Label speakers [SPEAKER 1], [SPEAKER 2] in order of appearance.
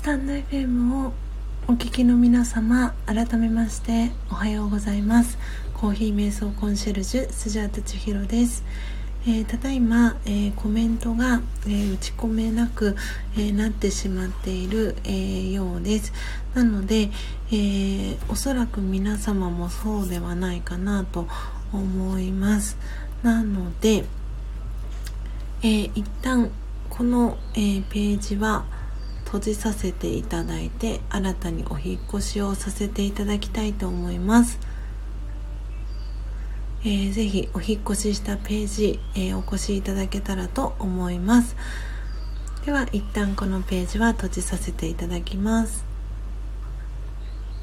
[SPEAKER 1] スタンド FM をお聞きの皆様改めましておはようございます。コーヒー瞑想コンシェルジュスジャータ千尋です、えー、ただいま、えー、コメントが、えー、打ち込めなく、えなってしまっている、えようです。なので、えおそらく皆様もそうではないかなと思います。なので、え一旦この、えページは閉じさせていただいて新たにお引越しをさせていただきたいと思います、えー、ぜひお引越ししたページ、えー、お越しいただけたらと思います。では一旦このページは閉じさせていただきます。